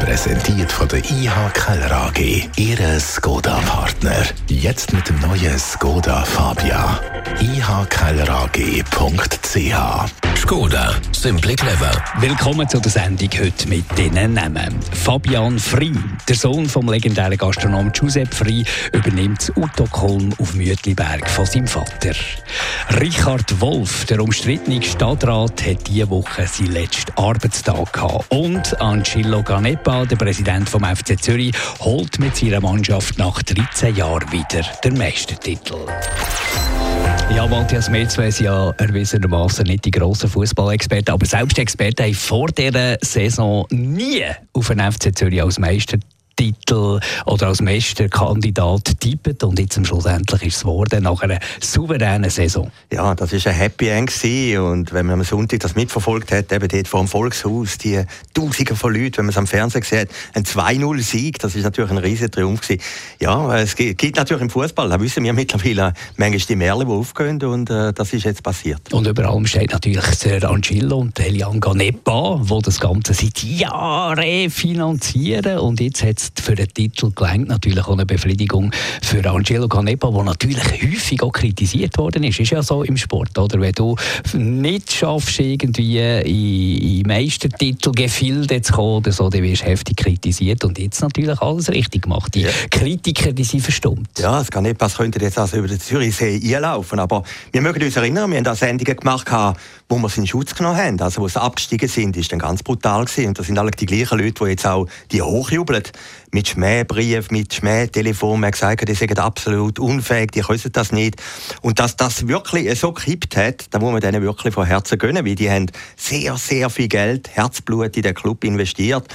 Präsentiert von der IH Keller AG. Ihre Skoda-Partner. Jetzt mit dem neuen Skoda Fabia. ihkellerag.ch Skoda, simply clever. Willkommen zu der Sendung heute mit diesen Namen. Fabian Frey, der Sohn vom legendären Gastronom Giuseppe Frey, übernimmt das Utokholm auf Mütliberg von seinem Vater. Richard Wolf, der umstrittene Stadtrat, hat diese Woche seinen letzten Arbeitstag gehabt. Und Angelo Ganepa, der Präsident vom FC Zürich, holt mit seiner Mannschaft nach 13 Jahren wieder den Meistertitel. Ja, Matthias Metzwe ist ja erwiesenermaßen nicht die grossen Fußballexperten, aber selbst Experten haben vor dieser Saison nie auf den FC Zürich als Meister Titel oder als Meisterkandidat tippt und jetzt schlussendlich ist es geworden nach einer souveränen Saison. Ja, das ist ein Happy End und wenn man am Sonntag das mitverfolgt hat, eben dort vor dem Volkshaus, die Tausende von Leuten, wenn man es am Fernsehen hat, ein 2-0-Sieg, das ist natürlich ein riesiger Triumph gewesen. Ja, es gibt natürlich im Fußball, da wissen wir mittlerweile manchmal die Merle, die aufgehen und äh, das ist jetzt passiert. Und über allem steht natürlich der Angelo und der Elian Ganepa, die das Ganze seit Jahren finanzieren und jetzt hat es für den Titel gelangt. Natürlich auch eine Befriedigung für Angelo Canepa, der natürlich häufig auch kritisiert worden ist. Ist ja so im Sport, oder? Wenn du nicht schaffst, irgendwie in, in Meistertitel-Gefilde zu kommen oder so, dann wirst du heftig kritisiert. Und jetzt natürlich alles richtig gemacht. Die ja. Kritiker, die sind verstummt. Ja, das Canepa könnte jetzt also über den Zürichsee einlaufen. Aber wir mögen uns erinnern, wir haben da Sendungen gemacht, wo wir seinen Schutz genommen haben. Also, wo sie abgestiegen sind, ist dann ganz brutal gewesen. Und das sind alle die gleichen Leute, die jetzt auch die hochjubeln mit Schmähbrief, mit Schmähtelefon. Man gesagt, die sind absolut unfähig, die können das nicht. Und dass das wirklich so gekippt hat, da muss man denen wirklich von Herzen gönnen, weil die haben sehr, sehr viel Geld, Herzblut in den Club investiert.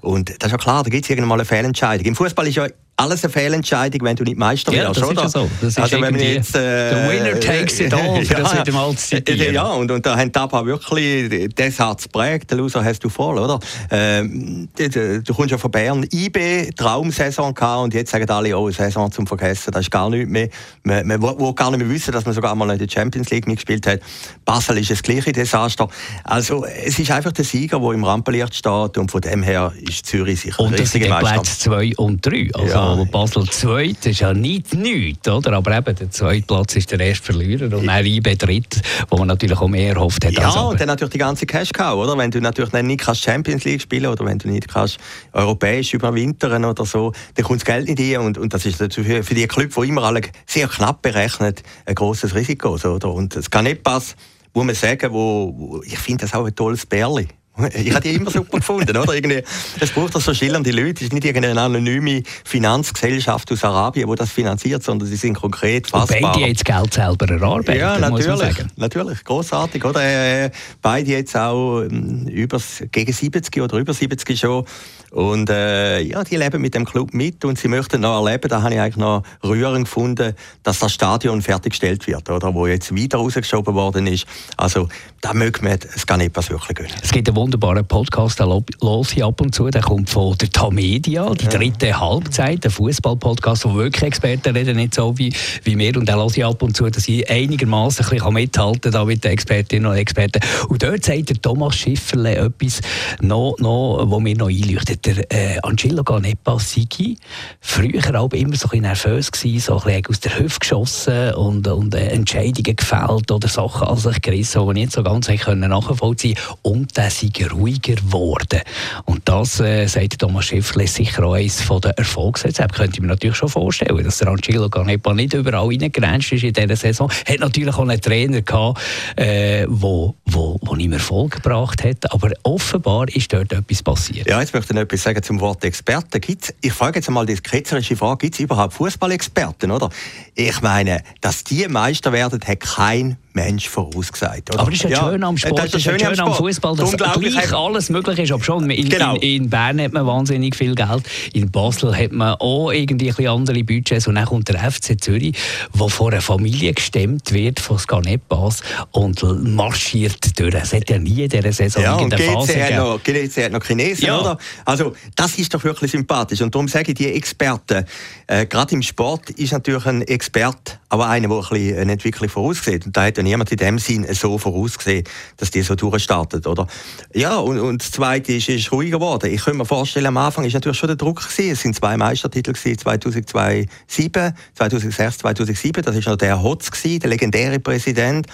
Und das ist ja klar, da gibt es irgendwann mal eine Fehlentscheidung. Im Fußball ist ja alles eine Fehlentscheidung, wenn du nicht Meister ja, wirst, oder? Ja, so. Das ist also wenn jetzt, äh, the winner takes it all, ja, das wieder mal zu zitieren. Ja, und, und da haben Tapa wirklich das Satz geprägt, der Loser hast du voll, oder? Ähm, du, du kommst ja von Bern, IB, Traumsaison gehabt und jetzt sagen alle, oh, Saison zum Vergessen, das ist gar nichts mehr. Man, man will gar nicht mehr wissen, dass man sogar mal in der Champions League mitgespielt hat. Basel ist das gleiche Desaster. Also, es ist einfach der Sieger, der im Rampenlicht steht und von dem her ist Zürich sicher und der richtige Meister. Und Platz 2 und 3. Also, ja, aber Basel zweit ist ja nicht nichts, oder? Aber eben, der zweite Platz ist der erste Verlierer und dann IB dritt, wo man natürlich auch mehr erhofft hat. Ja, und dann natürlich die ganze Cash Cow, oder? Wenn du natürlich nicht kannst Champions League spielen oder wenn du nicht kannst europäisch überwintern oder so, dann kommt das Geld nicht rein und, und das ist für, für die Clubs, die immer alle sehr knapp berechnet, ein großes Risiko, oder? Und es kann nicht passen, muss man sagen, wo, wo ich finde das auch ein tolles Bärli. Ich habe die immer super gefunden, oder? Irgendwie, es braucht so schillernde Leute. Es ist nicht irgendeine anonyme Finanzgesellschaft aus Arabien, die das finanziert, sondern sie sind konkret fassbar. Und beide jetzt Geld selber erarbeiten, Ja, natürlich. Natürlich, großartig, oder? Äh, beide jetzt auch ähm, über, gegen 70 oder über 70 schon. Und äh, ja, die leben mit dem Club mit und sie möchten noch erleben, da habe ich eigentlich noch rührend gefunden, dass das Stadion fertiggestellt wird, oder? Wo jetzt wieder rausgeschoben worden ist. Also, da mögen wir es gar nicht was wirklich gönnen. Wunderbaren Podcast, den höre ich ab und zu, der kommt von der Tamedia, die dritte ja. Halbzeit, der Fußball-Podcast, wo wirklich Experten reden, nicht so wie, wie wir. Und den höre ich ab und zu, dass ich einigermaßen ein bisschen mithalten kann mit den Expertinnen und Experten. Und dort sagt der Thomas Schifferle etwas, noch, noch, wo mir noch einleuchtet. Der äh, Angelo Ganepa Sigi, früher aber immer so ein bisschen nervös gewesen, so ein bisschen aus der Hüfte geschossen und, und äh, Entscheidungen gefällt oder Sachen an sich gerissen, die nicht so ganz nachvollziehen können. Und der sei ruhiger geworden. Und das, äh, sagt Thomas Schiffler, ist sicher auch eines der Erfolgsrezepte. Könnte ich mir natürlich schon vorstellen, dass der Angelo Ganepa nicht überall reingegrenzt ist in dieser Saison. Hat natürlich auch einen Trainer gehabt, äh, wo, wo, wo ihm Erfolg gebracht hat. Aber offenbar ist dort etwas passiert. Ja, jetzt möchte ich noch etwas sagen zum Wort Experte. Gibt's, ich frage jetzt einmal die ketzerische Frage, gibt es überhaupt Fußballexperten, oder? Ich meine, dass die Meister werden, hat kein Mensch vorausgesagt. Oder? Aber das ist ja, schön am Sport, das ist ja schön am Fußball, dass gleich alles möglich ist. Aber schon, in, genau. in, in, Bern hat man wahnsinnig viel Geld, in Basel hat man auch irgendwie ein andere Budgets und dann kommt der FC Zürich, der vor einer Familie gestemmt wird, von Scanepas und marschiert durch. Es hat ja nie in dieser Saison ja, und Phase hat noch, GC hat noch Chinesen, ja. oder? Also das ist doch wirklich sympathisch und darum sage ich, die Experten, äh, gerade im Sport ist natürlich ein Experte, aber einer, der ein bisschen eine Entwicklung voraussieht und da hat ja niemand in dem Sinn so vorausgesehen, dass die so durchstartet, oder? Ja, und, und das Zweite ist, ist ruhiger geworden. Ich könnte mir vorstellen, am Anfang ist natürlich schon der Druck gewesen. Es sind zwei Meistertitel gewesen, 2007, 2006, 2007. Das ist noch der Hotz gewesen, der legendäre Präsident.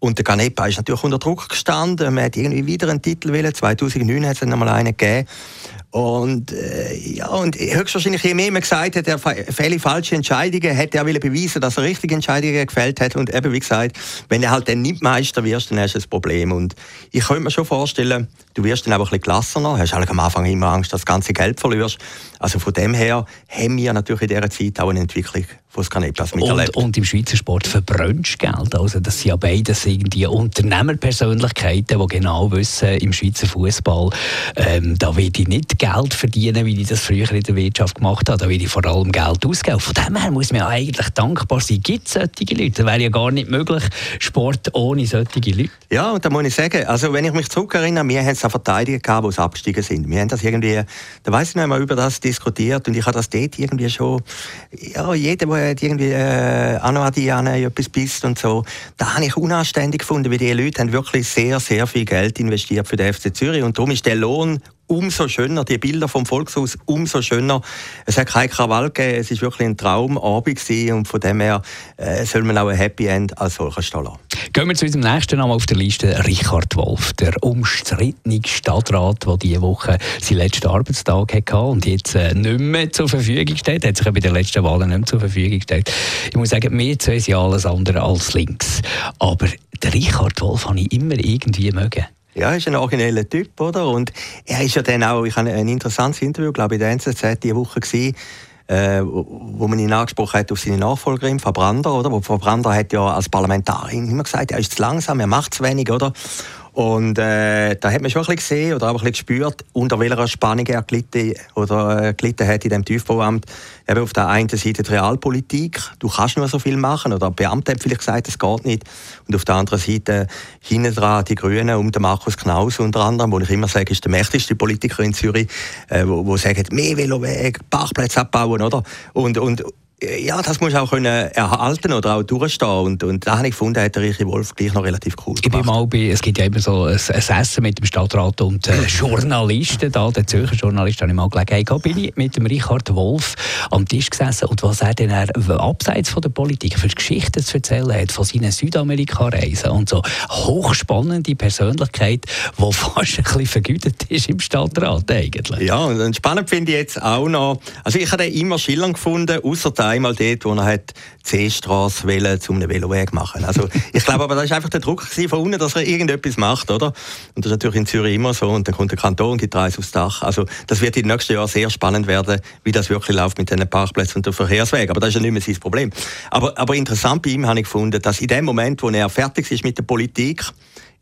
Und der Canepa ist natürlich unter Druck gestanden. Man hat irgendwie wieder einen Titel wählen. 2009 hat es noch mal einen gegeben. Und, äh, ja, und höchstwahrscheinlich, je mehr man gesagt hat, er fälle falsche Entscheidungen, hätte er will beweisen, dass er richtige Entscheidungen gefällt hat. Und eben, wie gesagt, wenn er halt dann nicht Meister wirst, dann hast du ein Problem. Und ich könnte mir schon vorstellen, du wirst dann auch ein bisschen gelassener, hast am Anfang immer Angst, dass du das ganze Geld verlierst. Also von dem her haben wir natürlich in dieser Zeit auch eine Entwicklung von Skanepas miterlebt. Und, und im Schweizer Sport verbrennst Geld. Also das sind ja beides irgendwie Unternehmerpersönlichkeiten, die genau wissen, im Schweizer Fußball, ähm, da will ich nicht Geld verdienen, wie ich das früher in der Wirtschaft gemacht habe. Da will ich vor allem Geld ausgeben. Von dem her muss man ja eigentlich dankbar sein. Gibt es solche Leute? Das wäre ja gar nicht möglich, Sport ohne solche Leute. Ja, und da muss ich sagen, also wenn ich mich zurückerinnere, wir haben es auch Verteidiger gehabt, die abgestiegen sind. Wir haben das irgendwie, da weiß ich nicht mehr über das diskutiert und ich habe das dort irgendwie schon, ja, jeder, der irgendwie äh, noch an etwas bist und so, da habe ich unanständig gefunden, weil die Leute haben wirklich sehr, sehr viel Geld investiert für den FC Zürich und darum ist der Lohn umso schöner, die Bilder vom Volkshaus umso schöner. Es hat kein Krawall gegeben, es war wirklich ein Traumabend und von dem her äh, soll man auch ein Happy End als solcher stehen lassen. Gehen wir zu unserem nächsten Namen auf der Liste, Richard Wolf, der umstrittene Stadtrat, der diese Woche seinen letzten Arbeitstag hatte und jetzt äh, nicht mehr zur Verfügung steht, hat sich ja bei den letzten Wahlen nicht mehr zur Verfügung gestellt. Ich muss sagen, wir zwei sind alles andere als links. Aber den Richard Wolf habe ich immer irgendwie mögen. Ja, er ist ein origineller Typ, oder? Und er ist ja dann auch, ich habe ein interessantes Interview, glaube ich, in der NZZ diese Woche gesehen, äh, wo man ihn angesprochen hat auf seine Nachfolgerin, Frau Brander, oder? Wo Frau Brander hat ja als Parlamentarin immer gesagt, er ist zu langsam, er macht zu wenig, oder? Und äh, da hat man schon ein bisschen gesehen oder auch ein bisschen gespürt, unter welcher Spannung er gelitten, oder, äh, gelitten hat in dem Tiefbauamt. Eben auf der einen Seite die Realpolitik, du kannst nur so viel machen, oder Beamte haben vielleicht gesagt, das geht nicht. Und auf der anderen Seite hinten dran die Grünen um den Markus Knaus unter anderem, wo ich immer sage, ist der mächtigste Politiker in Zürich, äh, wo, wo sagt, mehr Veloweg, Parkplätze abbauen, oder? Und, und ja, das muss auch können erhalten oder auch durchstehen. Und, und da habe ich gefunden, hat der Richie Wolf gleich noch relativ cool gemacht. Ich bin mal bei, es gibt ja immer so ein, ein Essen mit dem Stadtrat und äh, Journalisten, da, der Zürcher Journalist, habe ich mal gelegen, gehabt, bin ich mit dem Richard Wolf am Tisch gesessen und was er dann abseits von der Politik für Geschichten zu erzählen hat, von seinen Südamerika-Reisen und so hochspannende Persönlichkeit, die fast ein bisschen vergütet ist im Stadtrat eigentlich. Ja, und spannend finde ich jetzt auch noch, also ich habe den immer schillernd gefunden, außer einmal dort, wo er hat C-Straße wählen, um einen Veloweg machen. Also ich glaube aber, das war einfach der Druck von unten, dass er irgendetwas macht, oder? Und das ist natürlich in Zürich immer so. Und dann kommt der Kanton und gibt Reis aufs Dach. Also das wird in den nächsten Jahren sehr spannend werden, wie das wirklich läuft mit den Parkplätzen und den Verkehrswegen. Aber das ist ja nicht mehr sein Problem. Aber, aber interessant bei ihm habe ich gefunden, dass in dem Moment, wo er fertig ist mit der Politik,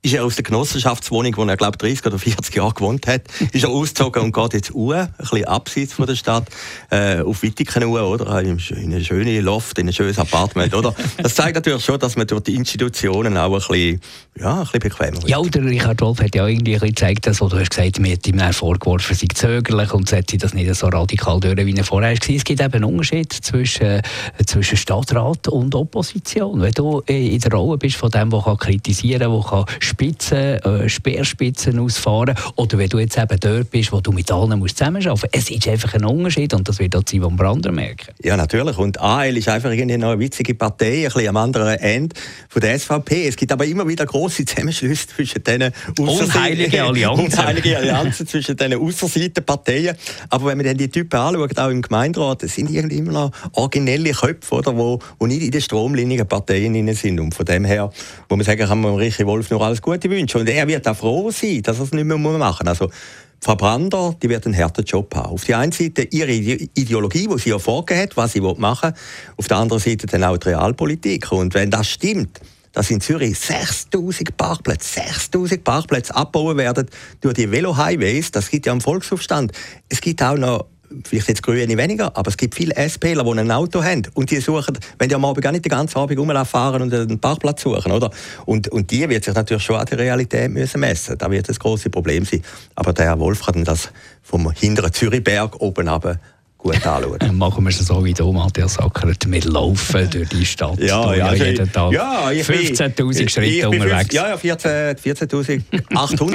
ist er aus der Genossenschaftswohnung, wo er, glaube 30 oder 40 Jahre gewohnt hat, ist er ausgezogen und geht jetzt uhr, ein bisschen abseits von der Stadt, äh, auf Wittigen uhr, oder? In eine schöne Loft, in ein schönes Apartment, oder? Das zeigt natürlich schon, dass man durch die Institutionen auch ein bisschen, ja, ein bisschen bequemer wird. Ja, der Richard Wolf hat ja irgendwie gezeigt, dass, du hast gesagt, mir hat ihm vorgeworfen, sei zögerlich und setze das nicht so radikal durch, wie er vorher war. Es gibt eben einen Unterschied zwischen, äh, zwischen Stadtrat und Opposition. Wenn du in der Rolle bist von dem, der kritisieren kann, der Spitzen, äh, Speerspitzen ausfahren oder wenn du jetzt eben dort bist, wo du mit allen musst zusammenarbeiten musst. Es ist einfach ein Unterschied und das wird auch Simon Brander merken. Ja, natürlich. Und AL ist einfach irgendwie noch eine witzige Partei, ein bisschen am anderen Ende von der SVP. Es gibt aber immer wieder große Zusammenschlüsse zwischen diesen unheilige Allianzen. Unheilige Allianzen zwischen diesen Ausserseitenparteien. Aber wenn man dann die Typen anschaut, auch im Gemeinderat, das sind irgendwie immer noch originelle Köpfe, oder, wo, wo nicht in den Stromlinien Parteien sind. Und von dem her, wo man sagen kann, man Richie Wolf nur alles gute Wünsche. Und er wird auch froh sein, dass er es nicht mehr machen muss. Also, Frau Brander, die wird einen harten Job haben. Auf der einen Seite ihre Ideologie, die sie ja vorgegeben hat, was sie machen will. Auf der anderen Seite dann auch die Realpolitik. Und wenn das stimmt, dass in Zürich 6000 Parkplätze, 6000 Parkplätze abbauen werden durch die Velo-Highways, das gibt ja einen Volksaufstand. Es gibt auch noch vielleicht jetzt Grüne weniger, aber es gibt viele SPler, die ein Auto haben und die suchen, wenn die am Abend gar nicht den ganzen Abend rumfahren und einen Parkplatz suchen, oder? Und, und die wird sich natürlich schon an der Realität müssen messen. Da wird das große Problem sein. Aber der Herr Wolf hat das vom hinteren Zürichberg oben runter gut anschauen. Machen wir es so wie du, Matthias Sackert. Wir laufen durch die Stadt. Ja, ja, ja jeden Tag ja, 15'000 Schritte unterwegs. Ja, ja, 14.800 14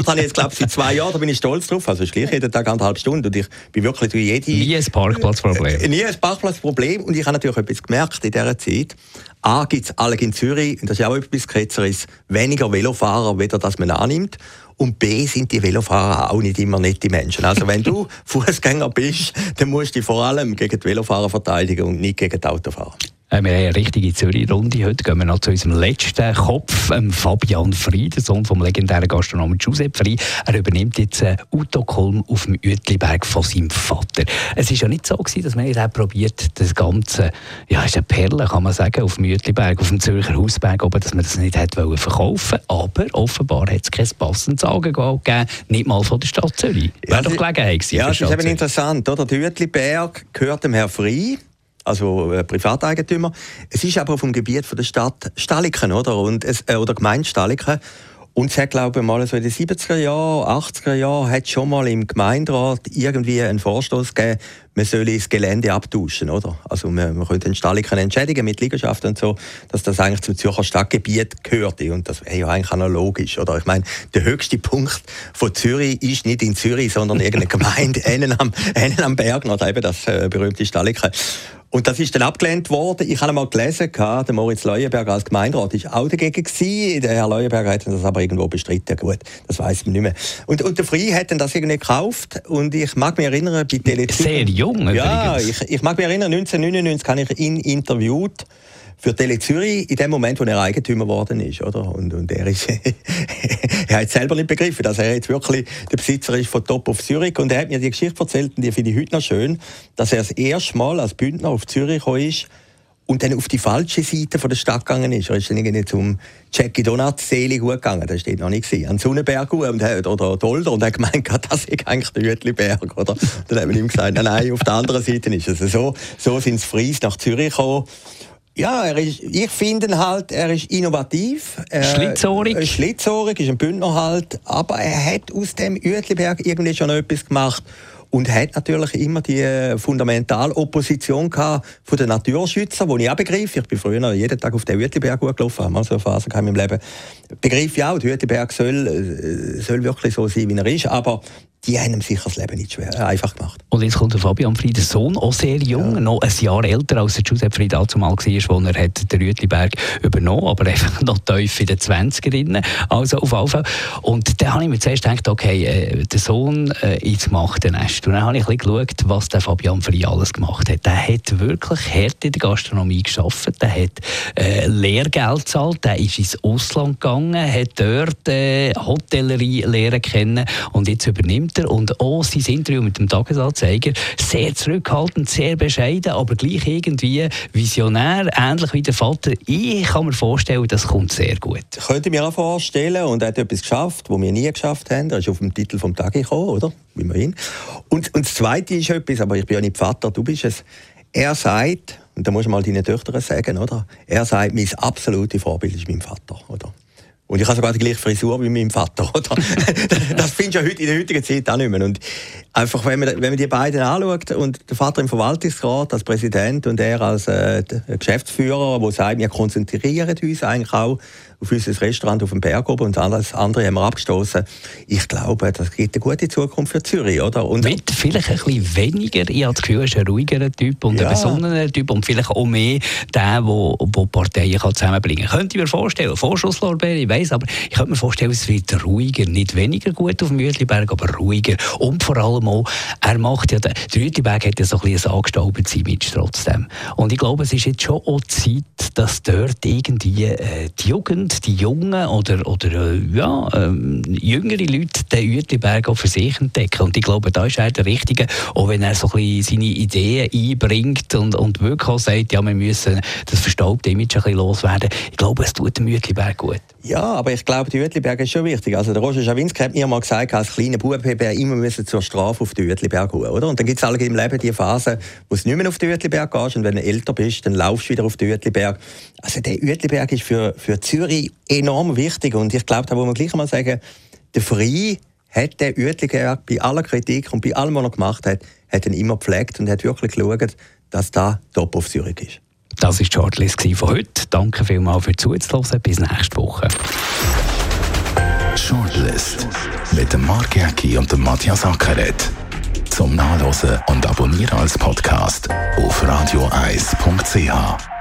habe ich jetzt, glaube seit zwei Jahren. Da bin ich stolz drauf. Also ist gleich jeden Tag eineinhalb Stunden. Und ich bin wirklich durch jede... Nie ein Parkplatzproblem. Äh, nie ein Parkplatzproblem. Und ich habe natürlich etwas gemerkt in dieser Zeit. A gibt es alle in Zürich, und das ist auch etwas Ketzeres, weniger Velofahrer, weder das man annimmt. Und B sind die Velofahrer auch nicht immer nette Menschen. Also wenn du Fußgänger bist, dann musst du dich vor allem gegen die Velofahrer verteidigen und nicht gegen die Autofahrer. Äh, wir haben eine richtige Zürich-Runde. Heute gehen wir noch zu unserem letzten Kopf, ähm, Fabian Frey, der Sohn vom legendären Gastronomen Giuseppe Frey. Er übernimmt jetzt äh, Autokolm auf dem Uetliberg von seinem Vater. Es war ja nicht so, gewesen, dass man nicht probiert, das Ganze, ja, ist eine Perle, kann man sagen, auf dem Uetliberg, auf dem Zürcher Hausberg oben, dass man das nicht hätte verkaufen Aber offenbar hat es kein passendes Angebot gegeben, nicht mal von der Stadt Zürich. Wäre doch Gelegenheit gewesen. Ja, das ist eben interessant, oder? Der Uetliberg gehört dem Herrn Frey also äh, Privateigentümer. Es ist aber auf dem Gebiet von der Stadt Staliken, oder? Und es, äh, oder Gemeinde Staliken. Und es hat, glaube ich, mal so in den 70er Jahren, 80er Jahren, hat schon mal im Gemeinderat irgendwie einen Vorstoß gegeben, man solle das Gelände abtauschen, oder? Also man, man könnte den Staliken entschädigen mit Liegenschaften und so, dass das eigentlich zum Zürcher Stadtgebiet gehörte. Und das wäre ja eigentlich analogisch, oder? Ich meine, der höchste Punkt von Zürich ist nicht in Zürich, sondern irgendeine Gemeinde, einen am, einen am Berg, oder eben das äh, berühmte Staliken. Und das ist dann abgelehnt worden. Ich habe mal gelesen, der Moritz Leuenberger als Gemeinderat war auch dagegen gewesen. Der Herr Leuenberger hat das aber irgendwo bestritten. Gut, das weiß man nicht mehr. Und, und der Frei hat dann das irgendwie gekauft. Und ich mag mich erinnern, bei Tele Sehr jung Ja, ich, ich, mag mich erinnern, 1999 habe ich ihn interviewt für Tele Zürich in dem Moment, wo er Eigentümer geworden ist, oder? Und, und er ist, er hat selber nicht begriffen, dass er jetzt wirklich der Besitzer ist von Top of Zürich. Und er hat mir die Geschichte erzählt, und die finde ich heute noch schön, dass er das erste Mal als Bündner auf Zürich gekommen ist und dann auf die falsche Seite von der Stadt gegangen ist. Er ist dann irgendwie zum Jackie Donuts Seele gut gegangen, das steht noch nicht an Sonnenberg und, oder Dolder und hat gemeint, das ist eigentlich der Jütliberg, oder? dann hat man ihm gesagt, nein, nein, auf der anderen Seite ist es. So, so sind es Fries nach Zürich gekommen ja, er ist, ich finde halt, er ist innovativ. Er, schlitzohrig. Schlitzohrig, ist ein Bündner halt. Aber er hat aus dem Uetliberg irgendwie schon etwas gemacht und hat natürlich immer die Fundamentalopposition gehabt von den Naturschützern, die ich auch begreife. Ich bin früher jeden Tag auf den Hütliberg gelaufen, habe mal so eine Phase in meinem Leben. Begriff ja auch, der Hütliberg soll, äh, soll wirklich so sein, wie er ist, aber die haben sicher das Leben nicht schwer, äh, einfach gemacht. Und jetzt kommt der Fabian Frieden, Sohn, auch sehr jung, ja. noch ein Jahr älter als der Giuseppe Fried zumal war, wo er hat den Rütliberg übernommen aber einfach noch tief in den 20ern. Also auf jeden Fall. Und dann habe ich mir zuerst gedacht, okay, äh, der Sohn äh, ins Nest. Und dann habe ich ein bisschen geschaut, was der Fabian Fried alles gemacht hat. Der hat wirklich hart in der Gastronomie geschafft, der hat äh, Lehrgeld gezahlt, der ist ins Ausland gegangen, hat dort äh, Hotellerie lernen kennen und jetzt übernimmt Ämter und auch sein Interview mit dem Tagesanzeiger sehr zurückhaltend, sehr bescheiden, aber gleich irgendwie visionär, ähnlich wie der Vater. Ich kann mir vorstellen, das kommt sehr gut. Ich könnte mir auch vorstellen, und er hat etwas geschafft, was wir nie geschafft haben. Er ist auf dem Titel vom Tag gekommen, oder? Immerhin. Und, und das Zweite ist etwas, aber ich bin ja nicht Vater, du bist es. Er sagt, und da muss man mal deinen Töchtern sagen, oder? Er sagt, mein absolutes Vorbild ist mein Vater, oder? Und ich habe sogar die gleiche Frisur wie mein Vater. Oder? das findest du ja heute, in der heutigen Zeit auch nicht mehr. Und einfach, wenn man, wenn man die beiden anschaut und der Vater im Verwaltungsrat als Präsident und er als äh, Geschäftsführer, der sagt, wir konzentrieren uns eigentlich auch auf unser Restaurant auf dem Berg oben und alles andere haben wir abgestoßen. Ich glaube, das gibt eine gute Zukunft für Zürich, oder? Und Mit vielleicht ein bisschen weniger, ich habe das Gefühl, er ist ein ruhigerer Typ und ja. ein besonnener Typ und vielleicht auch mehr der, der, Parteien kann zusammenbringen kann. Könnte ich mir vorstellen, Vorschusslorbeer, ich weiss, aber ich könnte mir vorstellen, es wird ruhiger, nicht weniger gut auf dem Mütliberg, aber ruhiger und vor allem auch, er macht ja, der Rütliberg hat ja so ein bisschen ein angestaubendes Image trotzdem. Und ich glaube, es ist jetzt schon auch Zeit, dass dort irgendwie äh, die Jugend die Jungen oder, oder äh, ja, ähm, jüngere Leute den Uetliberg auch für sich entdecken. Und ich glaube, da ist er der Richtige, auch wenn er so ein bisschen seine Ideen einbringt und, und wirklich auch sagt, ja, wir müssen das verstaubte Image ein bisschen loswerden. Ich glaube, es tut dem Uetliberg gut. Ja, aber ich glaube, die Uetliberg ist schon wichtig. Also der Roger Schawinski hat mir mal gesagt, als kleiner Bub hätte er immer müssen zur Strafe auf die Uetliberg gehen, oder? Und dann gibt es alle im Leben die Phase, wo du nicht mehr auf die Uetliberg gehst und wenn du älter bist, dann laufst du wieder auf die Uetliberg. Also der Uetliberg ist für, für Zürich enorm wichtig und ich glaube, da muss man gleich mal sagen, der Frei hat der Uetliberg bei aller Kritik und bei allem, was er gemacht hat, hat ihn immer gepflegt und hat wirklich geschaut, dass da top auf Zürich ist. Das war die Shortlist von heute. Danke vielmals für Zuzuhören. Bis nächste Woche. Shortlist mit dem Mark Jäcki und dem Matthias Ackeret. Zum Nachlesen und Abonnieren als Podcast auf radioeis.ch.